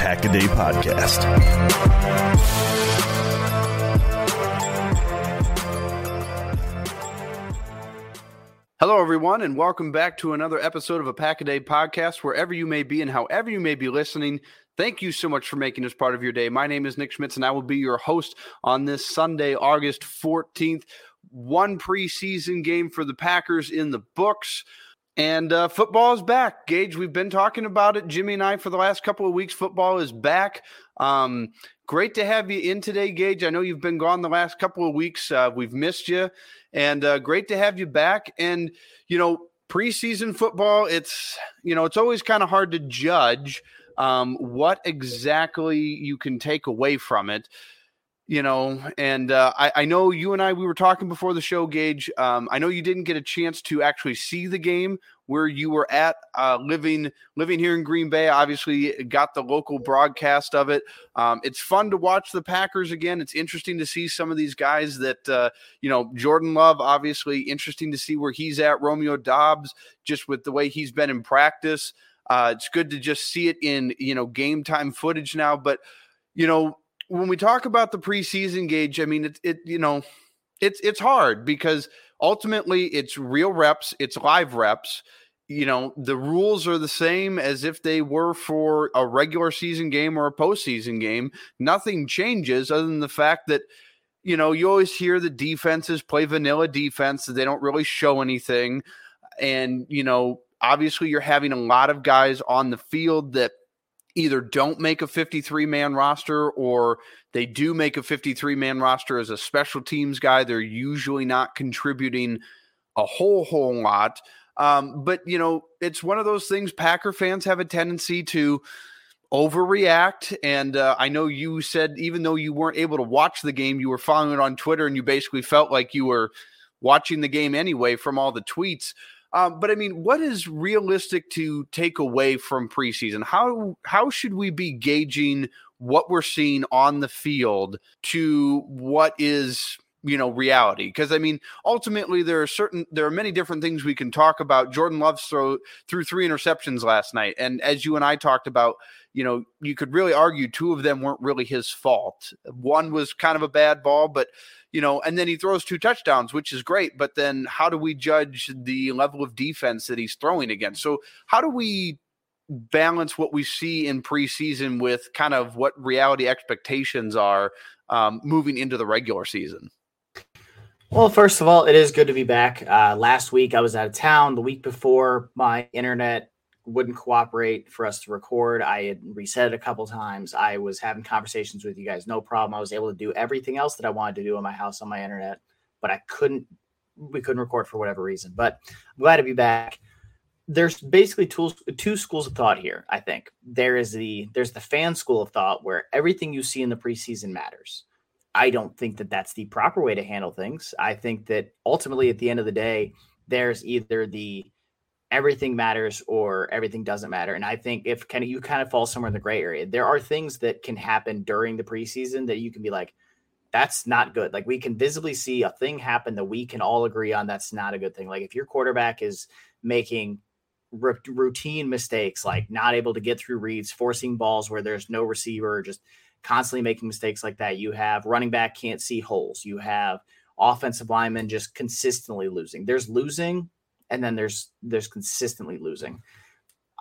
Pack a Day Podcast. Hello, everyone, and welcome back to another episode of a Pack a Day podcast. Wherever you may be and however you may be listening, thank you so much for making this part of your day. My name is Nick Schmitz, and I will be your host on this Sunday, August 14th. One preseason game for the Packers in the books. And uh, football is back, Gage. We've been talking about it, Jimmy and I, for the last couple of weeks. Football is back. Um, great to have you in today, Gage. I know you've been gone the last couple of weeks. Uh, we've missed you, and uh, great to have you back. And you know, preseason football, it's you know, it's always kind of hard to judge um, what exactly you can take away from it you know, and uh, I, I, know you and I we were talking before the show, Gage. Um, I know you didn't get a chance to actually see the game where you were at, uh, living living here in Green Bay. Obviously, got the local broadcast of it. Um, it's fun to watch the Packers again. It's interesting to see some of these guys that uh, you know. Jordan Love, obviously, interesting to see where he's at. Romeo Doubs, just with the way he's been in practice. Uh, it's good to just see it in you know game time footage now, but you know when we talk about the preseason Gage, I mean, it, it you know, it's it's hard because ultimately it's real reps, it's live reps. You know, the rules are the same as if they were for a regular season game or a postseason game. Nothing changes other than the fact that, you know, you always hear the defenses play vanilla defense, that they don't really show anything. And, you know, obviously you're having a lot of guys on the field that either don't make a 53 man roster or they do make a 53 man roster as a special teams guy. They're usually not contributing a whole, whole lot. Um, but, you know, it's one of those things Packer fans have a tendency to overreact. And uh, I know you said, even though you weren't able to watch the game, you were following it on Twitter and you basically felt like you were watching the game anyway from all the tweets. Um, but I mean, what is realistic to take away from preseason? How how should we be gauging what we're seeing on the field to what is you know reality because i mean ultimately there are certain there are many different things we can talk about jordan love throw threw three interceptions last night and as you and i talked about you know you could really argue two of them weren't really his fault one was kind of a bad ball but you know, and then he throws two touchdowns, which is great. But then how do we judge the level of defense that he's throwing against? So, how do we balance what we see in preseason with kind of what reality expectations are um, moving into the regular season? Well, first of all, it is good to be back. Uh, last week I was out of town. The week before, my internet wouldn't cooperate for us to record. I had reset it a couple times. I was having conversations with you guys, no problem. I was able to do everything else that I wanted to do in my house on my internet, but I couldn't. We couldn't record for whatever reason. But I'm glad to be back. There's basically two two schools of thought here. I think there is the there's the fan school of thought where everything you see in the preseason matters. I don't think that that's the proper way to handle things. I think that ultimately, at the end of the day, there's either the everything matters or everything doesn't matter. And I think if kind of you kind of fall somewhere in the gray area, there are things that can happen during the preseason that you can be like, that's not good. Like we can visibly see a thing happen that we can all agree on that's not a good thing. Like if your quarterback is making r- routine mistakes, like not able to get through reads, forcing balls where there's no receiver, just constantly making mistakes like that. You have running back can't see holes. You have offensive linemen just consistently losing. There's losing and then there's there's consistently losing.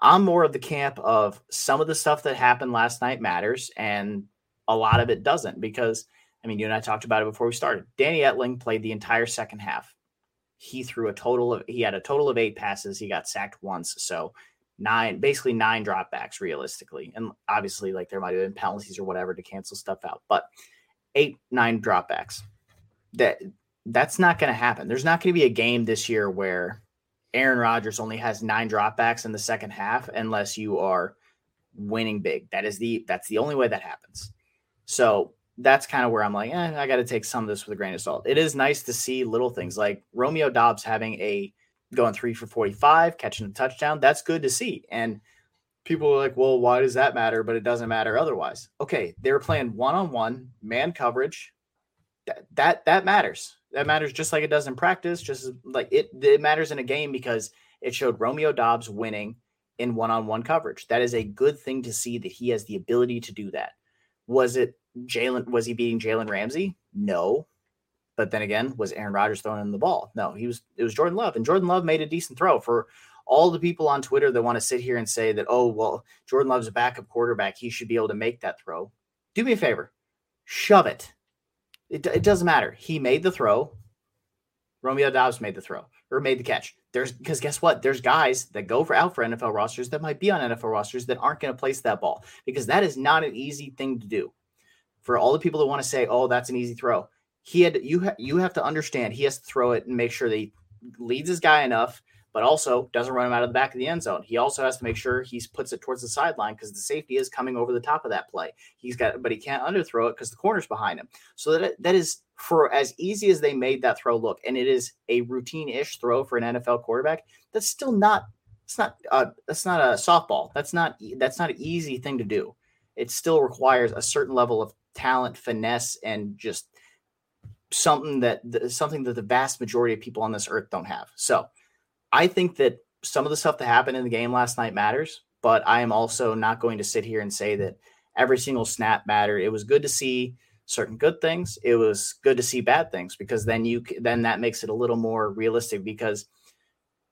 I'm more of the camp of some of the stuff that happened last night matters and a lot of it doesn't because I mean you and I talked about it before we started. Danny Etling played the entire second half. He threw a total of he had a total of 8 passes. He got sacked once. So nine basically nine dropbacks realistically. And obviously like there might have been penalties or whatever to cancel stuff out, but eight nine dropbacks. That that's not going to happen. There's not going to be a game this year where Aaron Rodgers only has nine dropbacks in the second half unless you are winning big. That is the that's the only way that happens. So that's kind of where I'm like, eh, I got to take some of this with a grain of salt. It is nice to see little things like Romeo Doubs having a going three for 45, catching a touchdown. That's good to see. And people are like, well, why does that matter? But it doesn't matter otherwise. Okay, they were playing one on one man coverage. That that that matters. That matters just like it does in practice. Just like it, it matters in a game because it showed Romeo Doubs winning in one-on-one coverage. That is a good thing to see that he has the ability to do that. Was it Jalen? Was he beating Jalen Ramsey? No. But then again, was Aaron Rodgers throwing in the ball? No, he was. It was Jordan Love, and Jordan Love made a decent throw for all the people on Twitter that want to sit here and say that, oh, well, Jordan Love's a backup quarterback. He should be able to make that throw. Do me a favor, shove it. It, it doesn't matter. He made the throw. Romeo Doubs made the throw or made the catch. There's because guess what? There's guys that go for out for NFL rosters that might be on NFL rosters that aren't going to place that ball because that is not an easy thing to do. For all the people that want to say, "Oh, that's an easy throw," he had you ha- you have to understand he has to throw it and make sure that he leads his guy enough but also doesn't run him out of the back of the end zone. He also has to make sure he puts it towards the sideline because the safety is coming over the top of that play. He's got, but he can't underthrow it because the corner's behind him. So that that is for as easy as they made that throw look, and it is a routine-ish throw for an NFL quarterback. That's still not. It's not. Uh, that's not a softball. That's not. That's not an easy thing to do. It still requires a certain level of talent, finesse, and just something that something that the vast majority of people on this earth don't have. So I think that some of the stuff that happened in the game last night matters, but I am also not going to sit here and say that every single snap mattered. It was good to see certain good things. It was good to see bad things because then you then that makes it a little more realistic because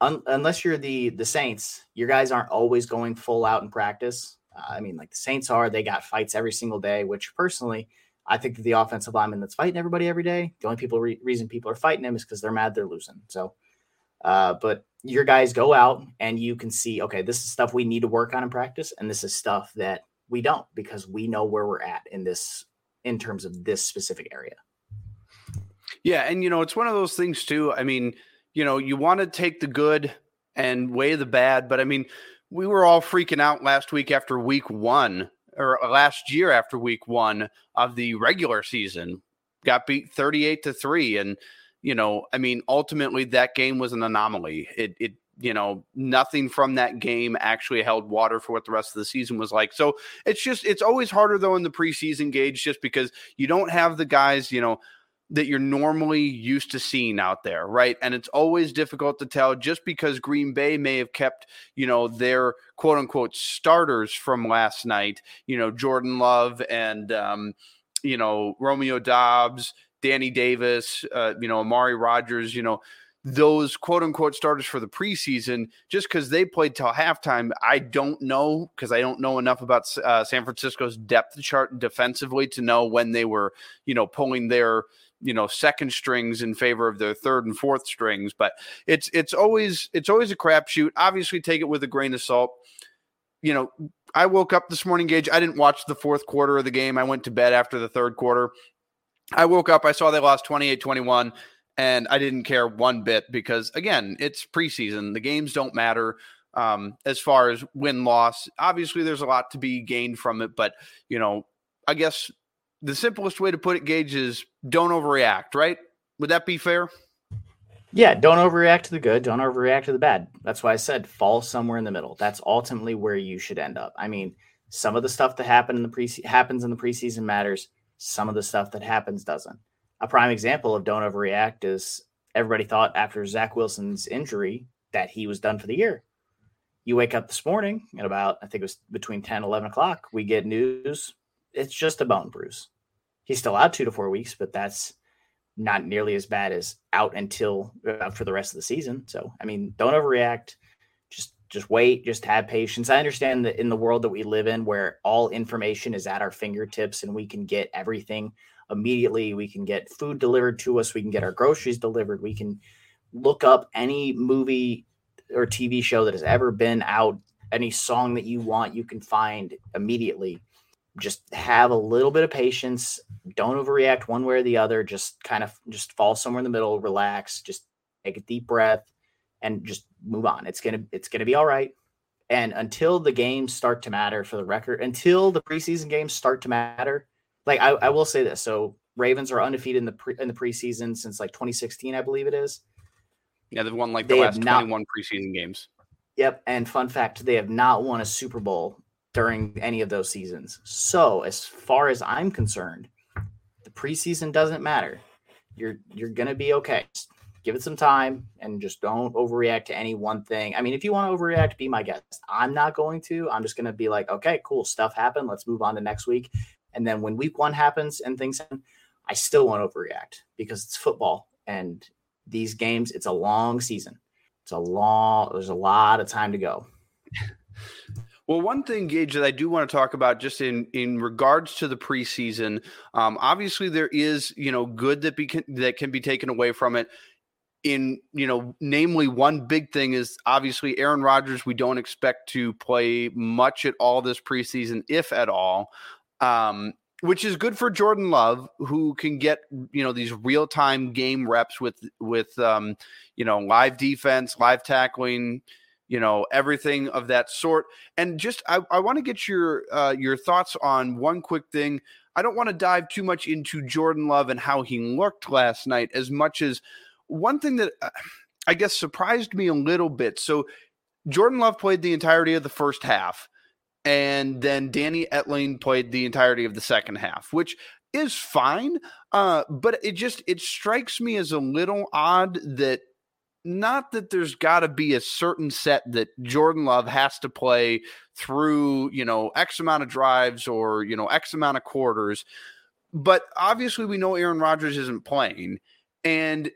un, unless you're the the Saints, your guys aren't always going full out in practice. Uh, I mean, like the Saints are, they got fights every single day, which personally, I think that the offensive lineman that's fighting everybody every day, the only people re- reason people are fighting him is because they're mad they're losing. So uh, but your guys go out and you can see, okay, this is stuff we need to work on in practice, and this is stuff that we don't because we know where we're at in this in terms of this specific area. Yeah, and you know, it's one of those things too. I mean, you know, you want to take the good and weigh the bad, but I mean, we were all freaking out last week after week 1 or uh, last year after week 1 of the regular season. Got beat 38 to 3 and you know, I mean, ultimately that game was an anomaly. It, it, you know, nothing from that game actually held water for what the rest of the season was like. So it's just, it's always harder though in the preseason Gage just because you don't have the guys, you know, that you're normally used to seeing out there, right? And it's always difficult to tell just because Green Bay may have kept, you know, their quote unquote starters from last night, you know, Jordan Love and, um, you know, Romeo Doubs, Danny Davis, uh, you know, Amari Rodgers, you know, those quote unquote starters for the preseason, just because they played till halftime, I don't know because I don't know enough about uh, San Francisco's depth chart defensively to know when they were, you know, pulling their, you know, second strings in favor of their third and fourth strings. But it's it's always it's always a crapshoot. Obviously, take it with a grain of salt. You know, I woke up this morning, Gage. I didn't watch the fourth quarter of the game. I went to bed after the third quarter. I woke up, I saw they lost 28 21, and I didn't care one bit because, again, it's preseason. The games don't matter um, as far as win loss. Obviously, there's a lot to be gained from it, but, you know, I guess the simplest way to put it, Gage, is don't overreact, right? Would that be fair? Yeah, don't overreact to the good, don't overreact to the bad. That's why I said fall somewhere in the middle. That's ultimately where you should end up. I mean, some of the stuff that happened in the pre happens in the preseason matters Some of the stuff that happens doesn't. A prime example of don't overreact is everybody thought after Zach Wilson's injury that he was done for the year. You wake up this morning at about, I think it was between 10 11 o'clock, we get news. It's just a bone bruise. He's still out two to four weeks, but that's not nearly as bad as out until uh, for the rest of the season. So, I mean, don't overreact. Just just wait, just have patience. I understand that in the world that we live in where all information is at our fingertips and we can get everything immediately, we can get food delivered to us, we can get our groceries delivered, we can look up any movie or TV show that has ever been out, any song that you want, you can find immediately just have a little bit of patience. Don't overreact one way or the other. Just kind of just fall somewhere in the middle, relax, just take a deep breath and just move on. It's gonna it's gonna be all right. And until the games start to matter for the record, until the preseason games start to matter, like I, I will say this. So Ravens are undefeated in the pre, in the preseason since like 2016, I believe it is. Yeah, they've won like the they last 21 not, preseason games. Yep. And fun fact, they have not won a Super Bowl during any of those seasons. So, as far as I'm concerned, the preseason doesn't matter. You're you're gonna be okay. Just give it some time and just don't overreact to any one thing. I mean, if you want to overreact, be my guest. I'm not going to. I'm just gonna be like, okay, cool, stuff happened. Let's move on to next week. And then when week one happens and things happen, I still won't overreact because it's football and these games, it's a long season. It's a long, there's a lot of time to go. Well, one thing, Gage, that I do want to talk about, just in in regards to the preseason, um, obviously there is you know good that be that can be taken away from it. In you know, namely, one big thing is obviously Aaron Rodgers. We don't expect to play much at all this preseason, if at all. Um, which is good for Jordan Love, who can get you know these real time game reps with with um, you know live defense, live tackling, you know everything of that sort and just i, I want to get your uh, your thoughts on one quick thing. I don't want to dive too much into jordan love and how he looked last night as much as one thing that uh, i guess surprised me a little bit. So jordan love played the entirety of the first half and then danny etling played the entirety of the second half which is fine uh, but it just it strikes me as a little odd that not that there's got to be a certain set that Jordan Love has to play through, you know, X amount of drives or, you know, X amount of quarters. But obviously, we know Aaron Rodgers isn't playing. And,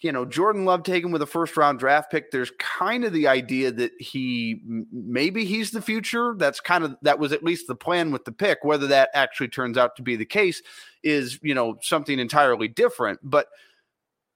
you know, Jordan Love taken with a first round draft pick, there's kind of the idea that he maybe he's the future. That's kind of that was at least the plan with the pick. Whether that actually turns out to be the case is, you know, something entirely different. But,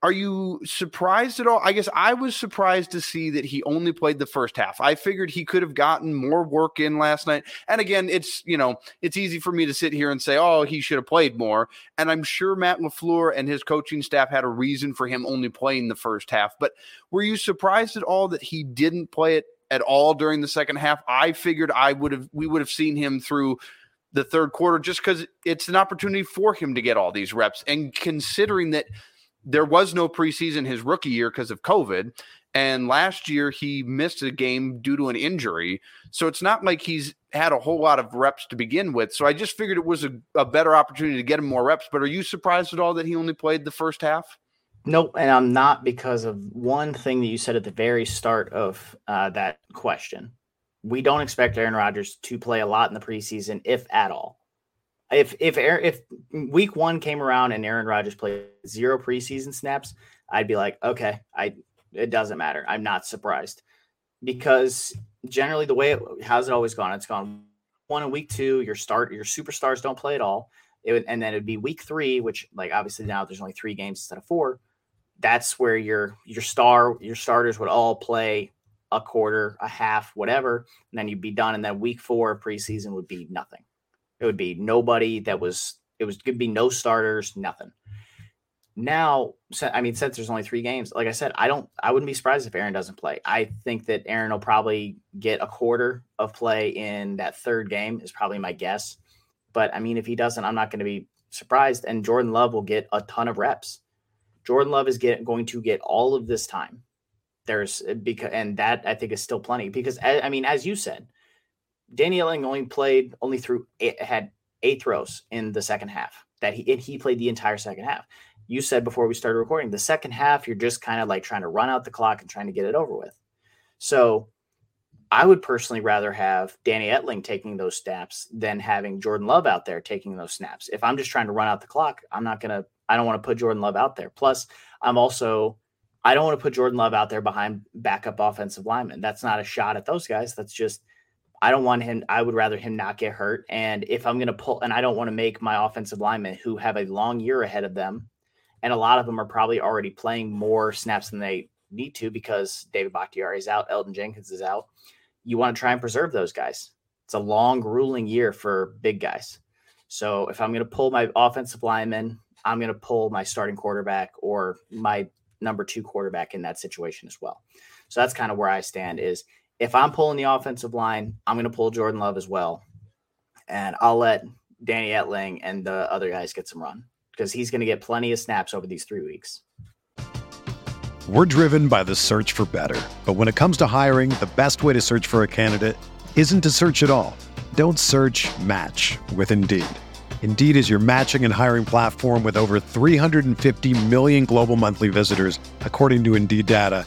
are you surprised at all? I guess I was surprised to see that he only played the first half. I figured he could have gotten more work in last night. And again, it's, you know, it's easy for me to sit here and say, "Oh, he should have played more." And I'm sure Matt LaFleur and his coaching staff had a reason for him only playing the first half. But were you surprised at all that he didn't play it at all during the second half? I figured I would have we would have seen him through the third quarter just cuz it's an opportunity for him to get all these reps and considering that there was no preseason his rookie year because of COVID. And last year he missed a game due to an injury. So it's not like he's had a whole lot of reps to begin with. So I just figured it was a, a better opportunity to get him more reps. But are you surprised at all that he only played the first half? Nope, and I'm not because of one thing that you said at the very start of uh, that question. We don't expect Aaron Rodgers to play a lot in the preseason, if at all if if if week one came around and Aaron Rodgers played zero preseason snaps, I'd be like, okay, I it doesn't matter. I'm not surprised because generally the way it has it always gone? It's gone one in week two. Your start your superstars don't play at all. It would, and then it'd be week three, which like obviously now there's only three games instead of four. That's where your your star your starters would all play a quarter, a half, whatever, and then you'd be done. And then week four of preseason would be nothing. It would be nobody that was, it was going to be no starters, nothing. Now, I mean, since there's only three games, like I said, I don't, I wouldn't be surprised if Aaron doesn't play. I think that Aaron will probably get a quarter of play in that third game, is probably my guess. But I mean, if he doesn't, I'm not going to be surprised. And Jordan Love will get a ton of reps. Jordan Love is get, going to get all of this time. There's because, and that I think is still plenty because I mean, as you said, Danny Etling only played only through had eight throws in the second half. That he and he played the entire second half. You said before we started recording, the second half you're just kind of like trying to run out the clock and trying to get it over with. So I would personally rather have Danny Etling taking those snaps than having Jordan Love out there taking those snaps. If I'm just trying to run out the clock, I'm not gonna. I don't want to put Jordan Love out there. Plus, I'm also I don't want to put Jordan Love out there behind backup offensive linemen. That's not a shot at those guys. That's just I don't want him. I would rather him not get hurt. And if I'm going to pull, and I don't want to make my offensive linemen who have a long year ahead of them, and a lot of them are probably already playing more snaps than they need to because David Bakhtiari is out, Elgton Jenkins is out. You want to try and preserve those guys. It's a long, grueling year for big guys. So if I'm going to pull my offensive lineman, I'm going to pull my starting quarterback or my number two quarterback in that situation as well. So that's kind of where I stand is if I'm pulling the offensive line, I'm going to pull Jordan Love as well. And I'll let Danny Etling and the other guys get some run because he's going to get plenty of snaps over these three weeks. We're driven by the search for better. But when it comes to hiring, the best way to search for a candidate isn't to search at all. Don't search match with Indeed. Indeed is your matching and hiring platform with over 350 million global monthly visitors, according to Indeed data,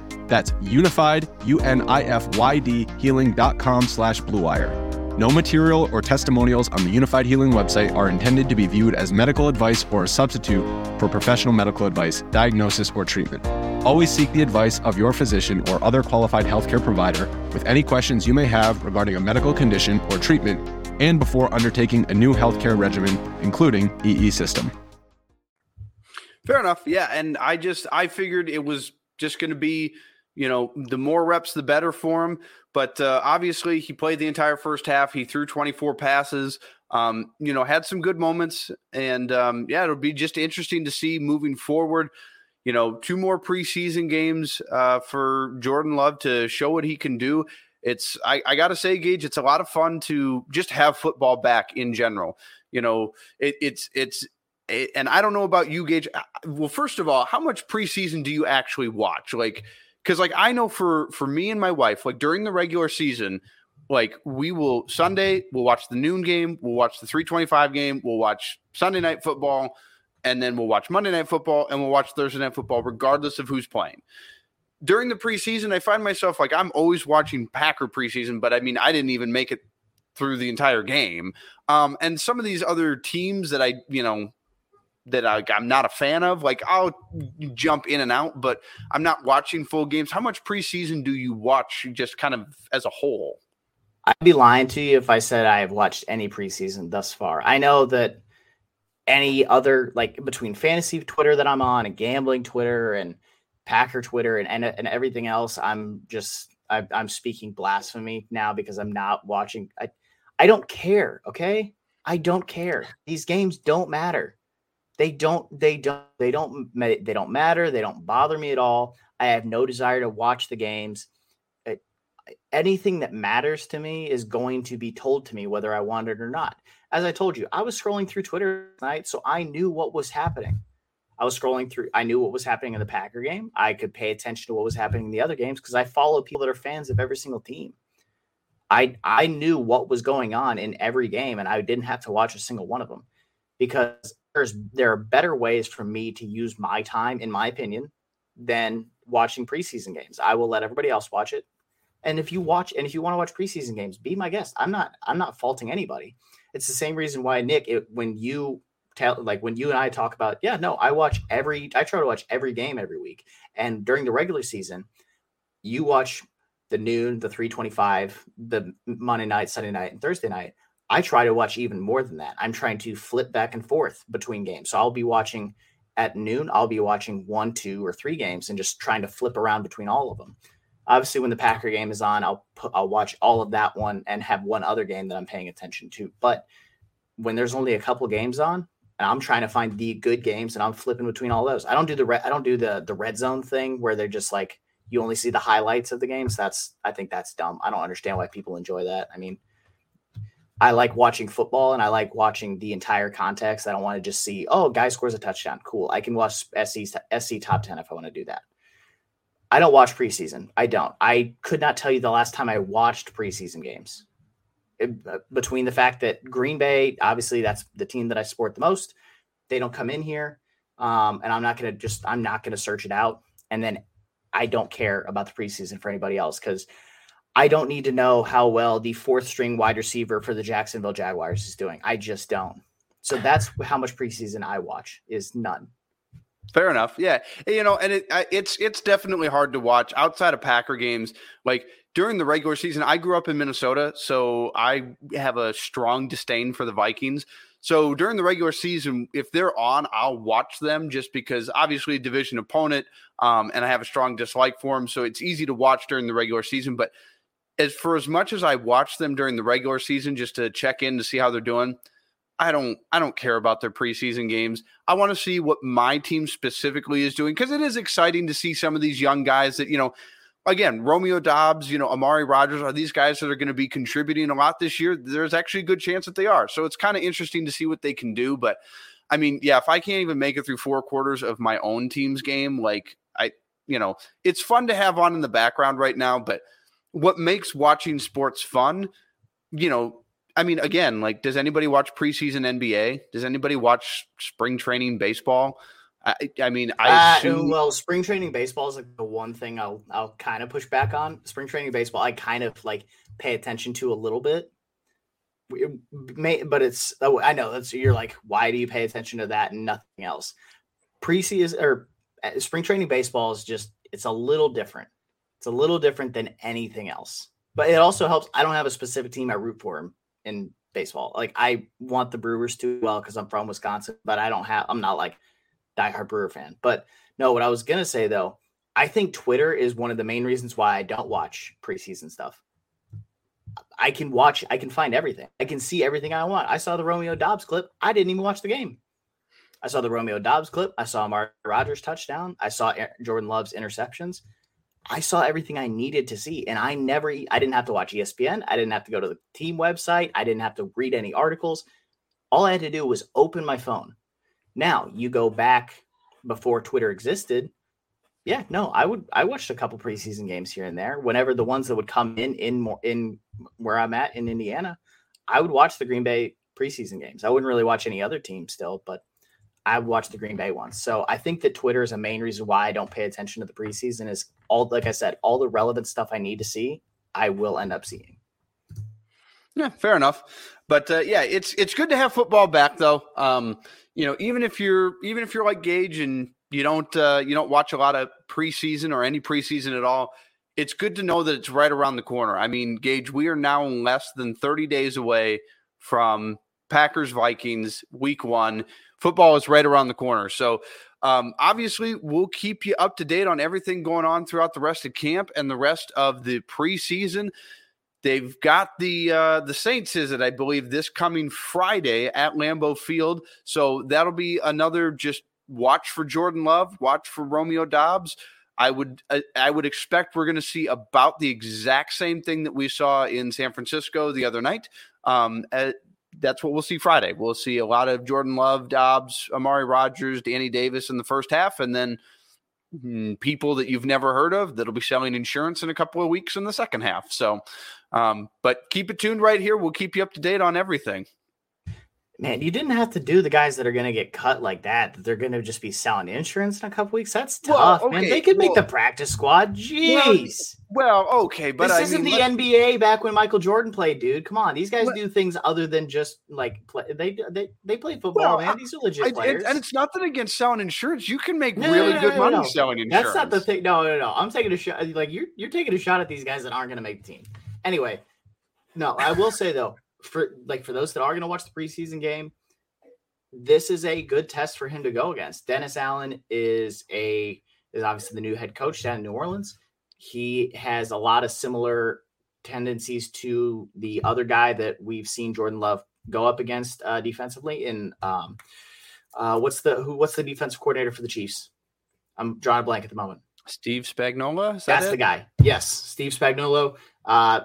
That's unified, U-N-I-F-Y-D, healing.com slash bluewire. No material or testimonials on the Unifyd Healing website are intended to be viewed as medical advice or a substitute for professional medical advice, diagnosis, or treatment. Always seek the advice of your physician or other qualified healthcare provider with any questions you may have regarding a medical condition or treatment and before undertaking a new healthcare regimen, including EE system. Fair enough. Yeah. And I just, I figured it was just going to be you know, the more reps, the better for him. But uh, obviously, he played the entire first half. He threw 24 passes. Um, you know, had some good moments, and um, yeah, it'll be just interesting to see moving forward. You know, two more preseason games uh, for Jordan Love to show what he can do. It's I, I got to say, Gage, it's a lot of fun to just have football back in general. You know, it, it's it's and I don't know about you, Gage. Well, first of all, how much preseason do you actually watch? Like because like I know for for me and my wife, like during the regular season, like we will Sunday we'll watch the noon game, we'll watch the 325 game, we'll watch Sunday night football, and then we'll watch Monday night football and we'll watch Thursday night football, regardless of who's playing. During the preseason, I find myself like I'm always watching Packer preseason, but I mean I didn't even make it through the entire game. Um, and some of these other teams that I, you know, that I, am not a fan of. Like I'll jump in and out, but I'm not watching full games. How much preseason do you watch just kind of as a whole? I'd be lying to you if I said I have watched any preseason thus far. I know that any other like between fantasy Twitter that I'm on and gambling Twitter and Packer Twitter and and, and everything else, I'm just I, I'm speaking blasphemy now because I'm not watching. I I don't care. Okay, I don't care. These games don't matter they don't they don't they don't they don't matter they don't bother me at all i have no desire to watch the games it, anything that matters to me is going to be told to me whether I want it or not. As I told you, I was scrolling through Twitter tonight, so I knew what was happening. I was scrolling through, I knew what was happening in the Packer game. I could pay attention to what was happening in the other games because I follow people that are fans of every single team. I I knew what was going on in every game, and I didn't have to watch a single one of them because there's there are better ways for me to use my time, in my opinion, than watching preseason games. I will let everybody else watch it. And if you watch and if you want to watch preseason games, be my guest. I'm not I'm not faulting anybody. It's the same reason why Nick, it, when you tell like when you and I talk about, yeah, no, I watch every I try to watch every game every week. And during the regular season, you watch the noon, the 325, the Monday night, Sunday night, and Thursday night. I try to watch even more than that. I'm trying to flip back and forth between games. So I'll be watching at noon, I'll be watching one, two, or three games and just trying to flip around between all of them. Obviously, when the Packer game is on, I'll put, I'll watch all of that one and have one other game that I'm paying attention to. But when there's only a couple games on, and I'm trying to find the good games, and I'm flipping between all those. I don't do the red, I don't do the the red zone thing where they're just like you only see the highlights of the games. That's I think that's dumb. I don't understand why people enjoy that. I mean, I like watching football and I like watching the entire context. I don't want to just see, oh, guy scores a touchdown. Cool. I can watch SC, SC top 10 if I want to do that. I don't watch preseason. I don't. I could not tell you the last time I watched preseason games. It, uh, between the fact that Green Bay, obviously, that's the team that I support the most. They don't come in here. Um, and I'm not going to just, I'm not going to search it out. And then I don't care about the preseason for anybody else because I don't need to know how well the fourth string wide receiver for the Jacksonville Jaguars is doing. I just don't. So that's how much preseason I watch is none. Fair enough. Yeah, you know, and it, it's it's definitely hard to watch outside of Packer games. Like during the regular season, I grew up in Minnesota, so I have a strong disdain for the Vikings. So during the regular season, if they're on, I'll watch them just because obviously division opponent, um, and I have a strong dislike for them. So it's easy to watch during the regular season. But as for as much as I watch them during the regular season just to check in to see how they're doing, I don't I don't care about their preseason games. I want to see what my team specifically is doing because it is exciting to see some of these young guys that, you know, again, Romeo Doubs, you know, Amari Rodgers are these guys that are going to be contributing a lot this year. There's actually a good chance that they are. So it's kind of interesting to see what they can do. But I mean, yeah, if I can't even make it through four quarters of my own team's game, like I, you know, it's fun to have on in the background right now, but what makes watching sports fun, you know, I mean, again, like, does anybody watch preseason NBA? Does anybody watch spring training baseball? I, I mean, I uh, assume... well, spring training baseball is like the one thing I'll I'll kind of push back on. Spring training baseball, I kind of like pay attention to a little bit. It may, but it's oh, I know that's you're like, why do you pay attention to that and nothing else? Preseason or uh, spring training baseball is just it's a little different. It's a little different than anything else. But it also helps. I don't have a specific team I root for in baseball. Like I want the Brewers to well because I'm from Wisconsin, but I don't have. I'm not like diehard Brewer fan. But no, what I was gonna say though, I think Twitter is one of the main reasons why I don't watch preseason stuff. I can watch. I can find everything. I can see everything I want. I saw the Romeo Doubs clip. I didn't even watch the game. I saw the Romeo Doubs clip. I saw Mark Rogers touchdown. I saw Jordan Love's interceptions. I saw everything I needed to see. And I never, I didn't have to watch ESPN. I didn't have to go to the team website. I didn't have to read any articles. All I had to do was open my phone. Now you go back before Twitter existed. Yeah, no, I would, I watched a couple preseason games here and there. Whenever the ones that would come in, in more, in where I'm at in Indiana, I would watch the Green Bay preseason games. I wouldn't really watch any other team still, but I watched the Green Bay ones. So I think that Twitter is a main reason why I don't pay attention to the preseason is all like I said, all the relevant stuff I need to see, I will end up seeing. Yeah, fair enough. But uh, yeah, it's it's good to have football back though. Um, you know, even if you're even if you're like Gage and you don't uh, you don't watch a lot of preseason or any preseason at all, it's good to know that it's right around the corner. I mean, Gage, we are now less than 30 days away from Packers Vikings week 1 football is right around the corner. So, um, obviously, we'll keep you up to date on everything going on throughout the rest of camp and the rest of the preseason. They've got the uh, the Saints, is it? I believe this coming Friday at Lambeau Field. So that'll be another just watch for Jordan Love, watch for Romeo Doubs. I would uh, I would expect we're going to see about the exact same thing that we saw in San Francisco the other night. Um, uh, that's what we'll see Friday. We'll see a lot of Jordan Love, Doubs, Amari Rodgers, Danny Davis in the first half, and then mm, people that you've never heard of that'll be selling insurance in a couple of weeks in the second half. So, um, but keep it tuned right here. We'll keep you up to date on everything man, you didn't have to do the guys that are going to get cut like that. That they're going to just be selling insurance in a couple weeks. That's tough, well, okay. man. They could well, make the practice squad. Jeez. Well, well okay, but this I isn't mean, the NBA back when Michael Jordan played, dude. Come on, these guys do things other than just like play. They they they play football, man. These are legit I, players. And it's nothing against selling insurance. You can make no, really no, no, good money selling insurance. That's not the thing. No, no, no. I'm taking a shot. Like you're you're taking a shot at these guys that aren't going to make the team. Anyway, no, I will say though, for like for those that are going to watch the preseason game this is a good test for him to go against. Dennis Allen is a is obviously the new head coach down in New Orleans. He has a lot of similar tendencies to the other guy that we've seen Jordan Love go up against uh, defensively. In um, uh, what's the who? What's the defensive coordinator for the Chiefs? I'm drawing a blank at the moment. Steve Spagnuolo. That That's it? the guy. Yes, Steve Spagnuolo. Uh,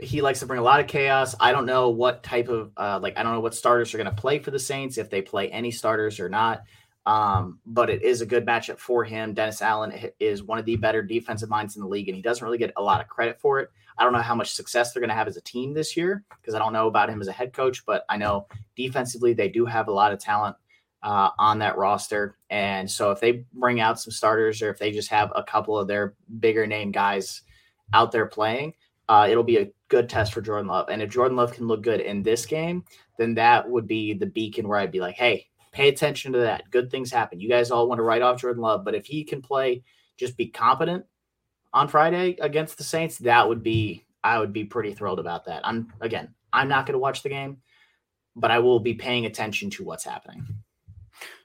he likes to bring a lot of chaos. I don't know what type of uh, like I don't know what starters are going to play for the Saints if they play any starters or not. Um, but it is a good matchup for him. Dennis Allen is one of the better defensive minds in the league, and he doesn't really get a lot of credit for it. I don't know how much success they're going to have as a team this year because I don't know about him as a head coach, but I know defensively they do have a lot of talent uh, on that roster. And so if they bring out some starters or if they just have a couple of their bigger name guys out there playing, uh, it'll be a good test for Jordan Love. And if Jordan Love can look good in this game, then that would be the beacon where I'd be like, hey, pay attention to that. Good things happen. You guys all want to write off Jordan Love, but if he can play, just be competent on Friday against the Saints, that would be I would be pretty thrilled about that. I'm again, I'm not going to watch the game, but I will be paying attention to what's happening.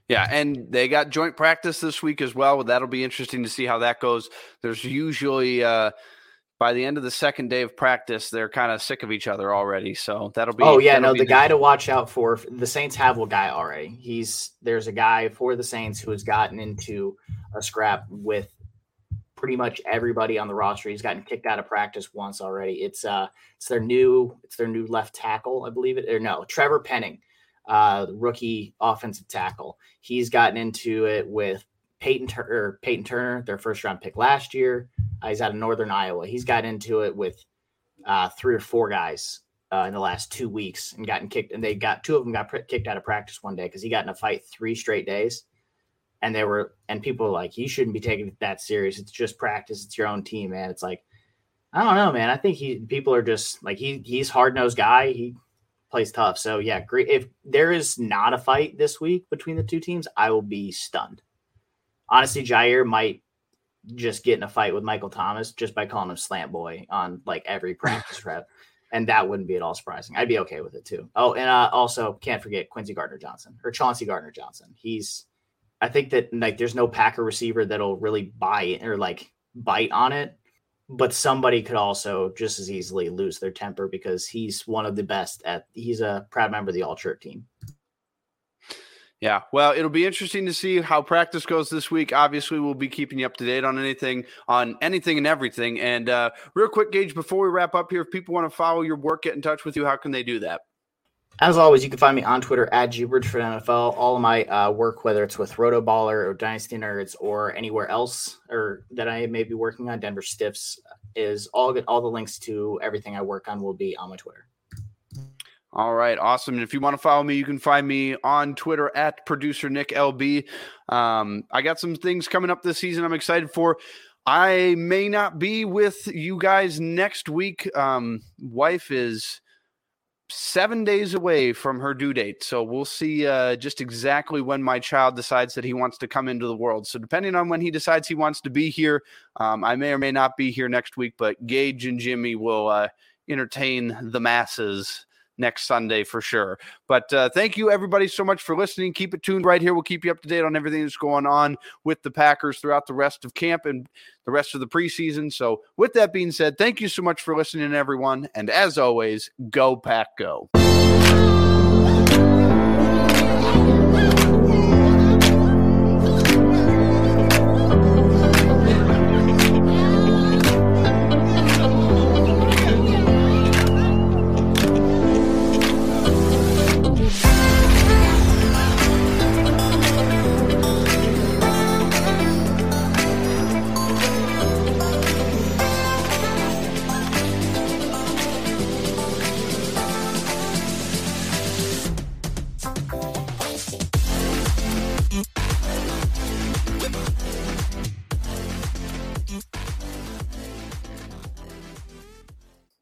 Yeah, and they got joint practice this week as well. That'll be interesting to see how that goes. There's usually uh, by the end of the second day of practice, they're kind of sick of each other already. So that'll be. Oh yeah, no, the guy to watch out for. The Saints have a guy already. He's there's a guy for the Saints who has gotten into a scrap with pretty much everybody on the roster. He's gotten kicked out of practice once already. It's uh, it's their new, it's their new left tackle, I believe it. Or no, Trevor Penning, uh, rookie offensive tackle. He's gotten into it with Peyton, Tur- Peyton Turner, their first round pick last year. Uh, he's out of Northern Iowa. He's got into it with uh, three or four guys uh, in the last two weeks and gotten kicked. And they got two of them got pr- kicked out of practice one day because he got in a fight three straight days. And they were, and people were like, you shouldn't be taking it that serious. It's just practice. It's your own team, man. It's like, I don't know, man. I think he, people are just like, he, he's hard nosed guy. He plays tough. So yeah, great. If there is not a fight this week between the two teams, I will be stunned. Honestly, Jair might just get in a fight with Michael Thomas just by calling him slant boy on like every practice rep. And that wouldn't be at all surprising. I'd be okay with it too. Oh, and uh, also can't forget Quincy Gardner Johnson or Chauncey Gardner Johnson. He's, I think that like there's no Packer receiver that'll really buy it or like bite on it, but somebody could also just as easily lose their temper because he's one of the best at. He's a proud member of the All Shirt team. Yeah, well, it'll be interesting to see how practice goes this week. Obviously, we'll be keeping you up to date on anything, on anything and everything. And uh, real quick, Gage, before we wrap up here, if people want to follow your work, get in touch with you, how can they do that? As always, you can find me on Twitter at Gbridge for NFL. All of my uh, work, whether it's with Rotoballer or Dynasty Nerds or anywhere else, or that I may be working on, Denver Stiffs, is all. All the links to everything I work on will be on my Twitter. All right, awesome. And if you want to follow me, you can find me on Twitter at producer Nick LB. Um, I got some things coming up this season I'm excited for. I may not be with you guys next week. Um, wife is seven days away from her due date. So we'll see uh, just exactly when my child decides that he wants to come into the world. So depending on when he decides he wants to be here, um, I may or may not be here next week, but Gage and Jimmy will uh, entertain the masses next Sunday for sure. But uh, thank you, everybody, so much for listening. Keep it tuned right here. We'll keep you up to date on everything that's going on with the Packers throughout the rest of camp and the rest of the preseason. So, with that being said, thank you so much for listening, everyone. And as always, go, Pack, go.